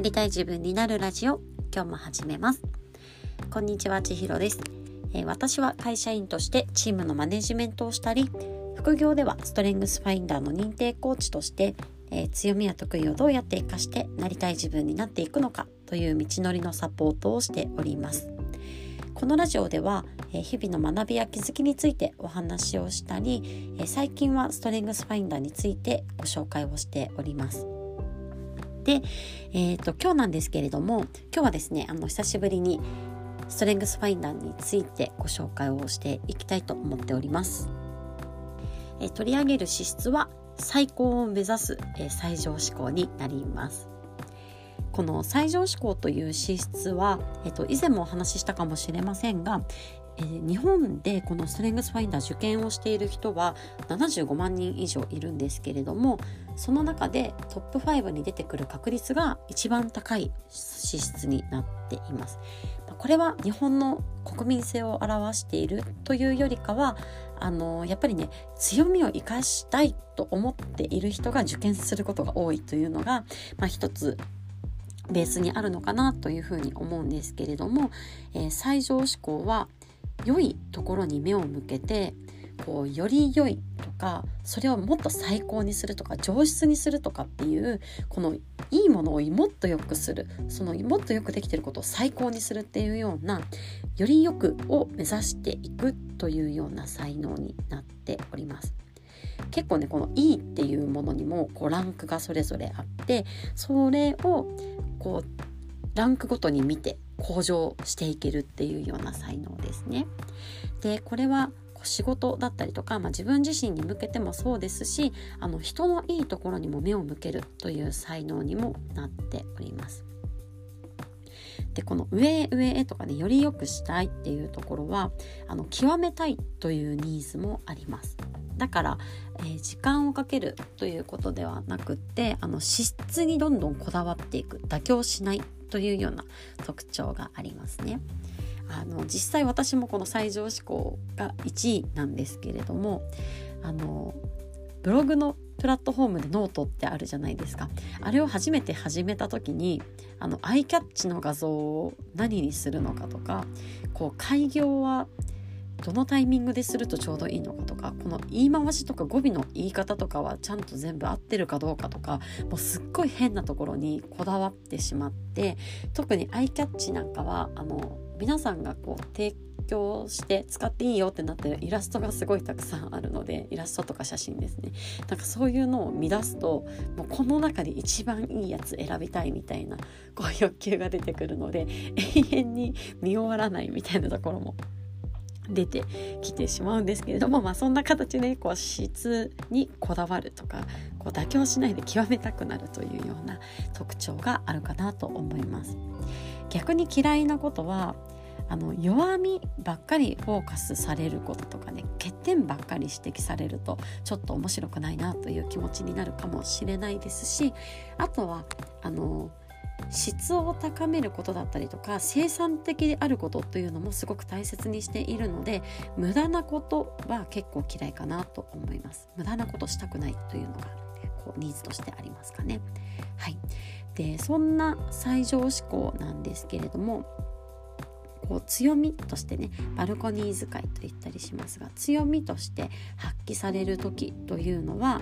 なりたい自分になるラジオ今日も始めます。こんにちは千尋です、えー、私は会社員としてチームのマネジメントをしたり副業ではストレングスファインダーの認定コーチとして、えー、強みや得意をどうやって活かしてなりたい自分になっていくのかという道のりのサポートをしております。このラジオでは日々の学びや気づきについてお話をしたり最近はストレングスファインダーについてご紹介をしております。で、えーと、今日なんですけれども今日はですねあの久しぶりにストレングスファインダーについてご紹介をしていきたいと思っております、えー、取り上げる資質は最高を目指す、えー、最上志向になります。この最上志向という資質は、えっと、以前もお話ししたかもしれませんが、えー、日本でこのストレングスファインダー受験をしている人は75万人以上いるんですけれどもその中でトップ5に出てくる確率が一番高い資質になっています。これは日本の国民性を表しているというよりかはあのやっぱりね強みを生かしたいと思っている人が受験することが多いというのが、まあ、一つベースにあるのかなというふうに思うんですけれども、えー、最上志向は良いところに目を向けてこうより良いとかそれをもっと最高にするとか上質にするとかっていうこのいいものをもっと良くするそのもっとよくできてることを最高にするっていうようなより良くを目指していくというような才能になっております。結構ねこの「いい」っていうものにもこうランクがそれぞれあってそれをこうランクごとに見て向上していけるっていうような才能ですね。でこれは仕事だったりとか、まあ、自分自身に向けてもそうですしあの人のいいところにも目を向けるという才能にもなっております。でこの上へ上へとかねより良くしたいっていうところはあの極めたいというニーズもあります。だから、えー、時間をかけるということではなくってあの資質にどんどんこだわっていく妥協しないというような特徴がありますね。あの実際私もこの最上志向が1位なんですけれどもあのブログのプラットフォームでノートってあるじゃないですかあれを初めて始めた時にあのアイキャッチの画像を何にするのかとかこう開業はどのタイミングでするとちょうどいいのかとかこの言い回しとか語尾の言い方とかはちゃんと全部合ってるかどうかとかもうすっごい変なところにこだわってしまって特にアイキャッチなんかはあの皆さんがこう提供して使っていいよってなってるイラストがすごいたくさんあるのでイラストとか写真ですね。なんかそういうのを乱すともうこの中で一番いいやつ選びたいみたいなこう欲求が出てくるので永遠に見終わらないみたいなところも出てきてしまうんですけれども、まあ、そんな形でこう質にこだわるとかこう妥協しないで極めたくなるというような特徴があるかなと思います。逆に嫌いなことはあの弱みばっかりフォーカスされることとかね欠点ばっかり指摘されるとちょっと面白くないなという気持ちになるかもしれないですしあとはあの質を高めることだったりとか生産的であることというのもすごく大切にしているので無駄なことは結構嫌いかなと思います。無駄なことしたくないというのがこうニーズとしてありますかね。はい。でそんな最上志向なんですけれどもこう強みとしてねバルコニー使いと言ったりしますが強みとして発揮される時というのは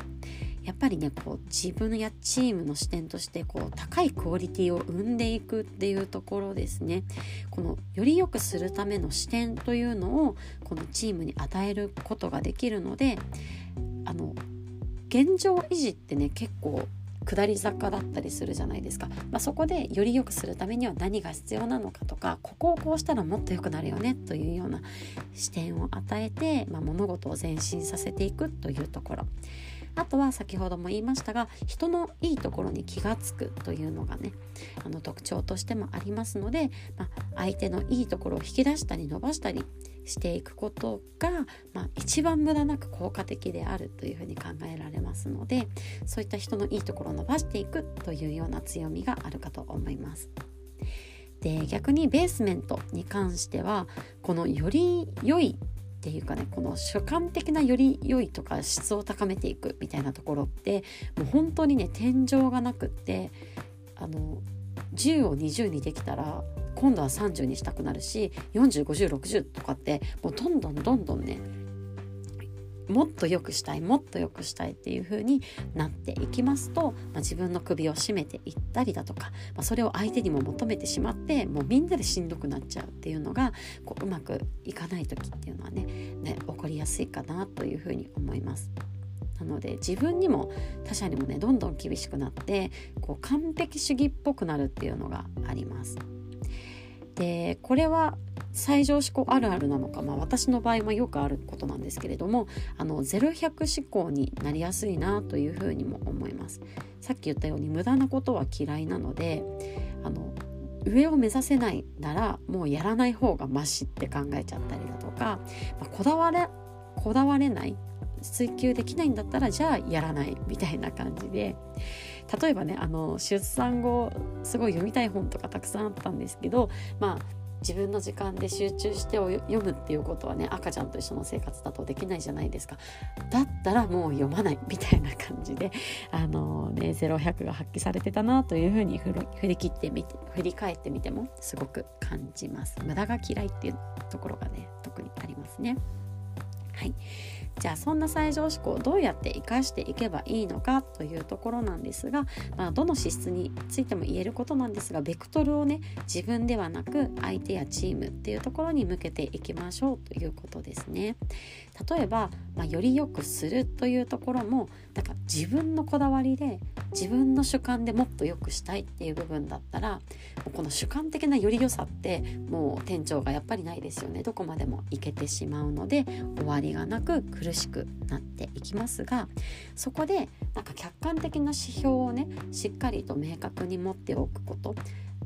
やっぱりねこう自分やチームの視点としてこう高いクオリティを生んでいくっていうところですね。このより良くするための視点というのをこのチームに与えることができるのであの現状維持ってね結構下り坂だったりするじゃないですか、まあ、そこでより良くするためには何が必要なのかとかここをこうしたらもっと良くなるよねというような視点を与えて、まあ、物事を前進させていくというところ。あとは先ほども言いましたが人のいいところに気がつくというのがねあの特徴としてもありますので、まあ、相手のいいところを引き出したり伸ばしたりしていくことが、まあ、一番無駄なく効果的であるというふうに考えられますのでそういった人のいいところを伸ばしていくというような強みがあるかと思います。で逆にベースメントに関してはこのより良いっていうかねこの主観的なより良いとか質を高めていくみたいなところってもう本当にね天井がなくってあの10を20にできたら今度は30にしたくなるし405060とかってもうどんどんどんどんねもっと良くしたいもっと良くしたいっていう風になっていきますと、まあ、自分の首を絞めていったりだとか、まあ、それを相手にも求めてしまってもうみんなでしんどくなっちゃうっていうのがこううまくいかない時っていうのはねね起こりやすいかなという風に思います。なので自分にも他者にもねどんどん厳しくなってこう完璧主義っぽくなるっていうのがあります。でこれは最上思考あるあるなのか、まあ、私の場合はよくあることなんですけれどもあの0100思考になりやすいなというふうにも思います。さっき言ったように無駄なことは嫌いなのであの上を目指せないならもうやらない方がマシって考えちゃったりだとか、まあ、こだわれこだわれない追求できないんだったらじゃあやらないみたいな感じで。例えばねあの出産後すごい読みたい本とかたくさんあったんですけどまあ自分の時間で集中して読むっていうことはね赤ちゃんと一緒の生活だとできないじゃないですか。だったらもう読まないみたいな感じであのね0100が発揮されてたなというふうに振り切ってみて振り返ってみてもすごく感じます。無駄が嫌いっていうところがね特にありますね。はいじゃあそんな最上思考をどうやって生かしていけばいいのかというところなんですが、まあ、どの資質についても言えることなんですがベクトルをね自分ではなく相手やチームっていうところに向けていきましょうということですね。例えば、まあ、より良くするというところもなんか自分のこだわりで自分の主観でもっと良くしたいっていう部分だったらこの主観的なより良さってもう店長がやっぱりないですよねどこまでもいけてしまうので終わりがなく苦しくなっていきますがそこでなんか客観的な指標をねしっかりと明確に持っておくこと。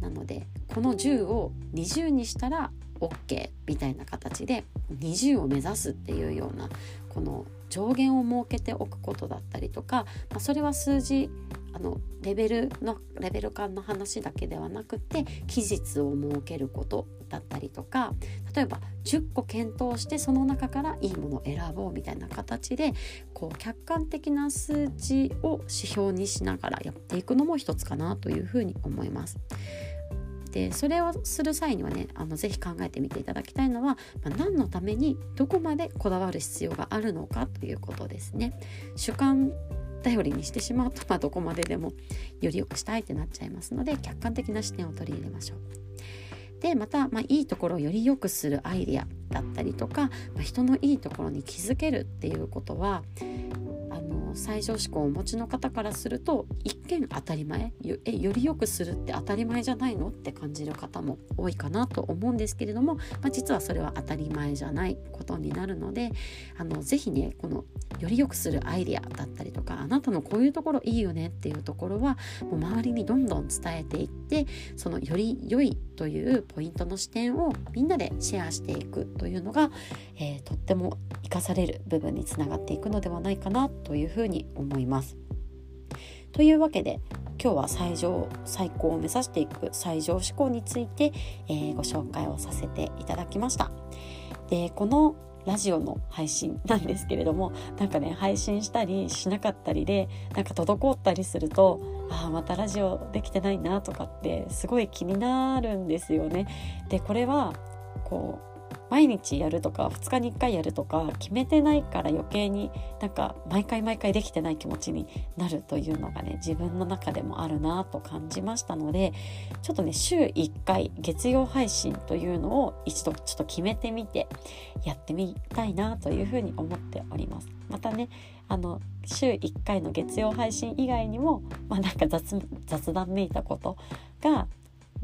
なのでこの10を20にしたら OK みたいな形で20を目指すっていうようなこの上限を設けておくことだったりとか、まあ、それは数字あのレベルのレベル感の話だけではなくて期日を設けることだったりとか例えば10個検討してその中からいいものを選ぼうみたいな形でこう客観的な数値を指標にしながらやっていくのも一つかなというふうに思います。でそれをする際にはねあのぜひ考えてみていただきたいのは、まあ、何のためにどこまでこだわる必要があるのかということですね。主観頼りにしてしまうと、まあ、どこまででもより良くしたいってなっちゃいますので客観的な視点を取り入れましょう。でまた、まあ、いいところをより良くするアイデアだったりとか、まあ、人のいいところに気づけるっていうことは最上志向をお持ちの方からすると一見当たり前よえより良くするって当たり前じゃないのって感じる方も多いかなと思うんですけれども、まあ、実はそれは当たり前じゃないことになるのであのぜひねこのより良くするアイデアだったりとかあなたのこういうところいいよねっていうところはもう周りにどんどん伝えていってそのより良いというポイントの視点をみんなでシェアしていくというのが、えー、とっても生かされる部分につながっていくのではないかなというふうにふうに思います。というわけで今日は最上最高を目指していく最上志向について、えー、ご紹介をさせていただきました。でこのラジオの配信なんですけれどもなんかね配信したりしなかったりでなんか滞ったりするとああまたラジオできてないなとかってすごい気になるんですよね。でこれはこう毎日やるとか2日に1回やるとか決めてないから余計になんか毎回毎回できてない気持ちになるというのがね自分の中でもあるなと感じましたのでちょっとね週1回月曜配信というのを一度ちょっと決めてみてやってみたいなというふうに思っております。またねあの週1回の月曜配信以外にも、まあ、なんか雑雑談めいたことが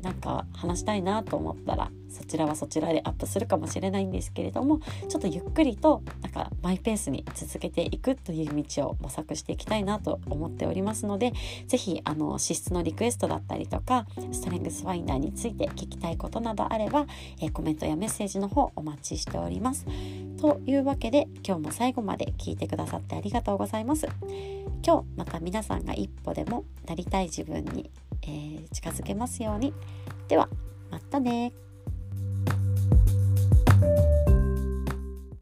なんか話したいなと思ったらそちらはそちらでアップするかもしれないんですけれどもちょっとゆっくりとなんかマイペースに続けていくという道を模索していきたいなと思っておりますので是非あの資質のリクエストだったりとかストレングスファインダーについて聞きたいことなどあれば、えー、コメントやメッセージの方お待ちしております。というわけで今日も最後まで聞いてくださってありがとうございます。今日また皆さんが一歩でもなりたい自分にえー、近づけますように。では、またね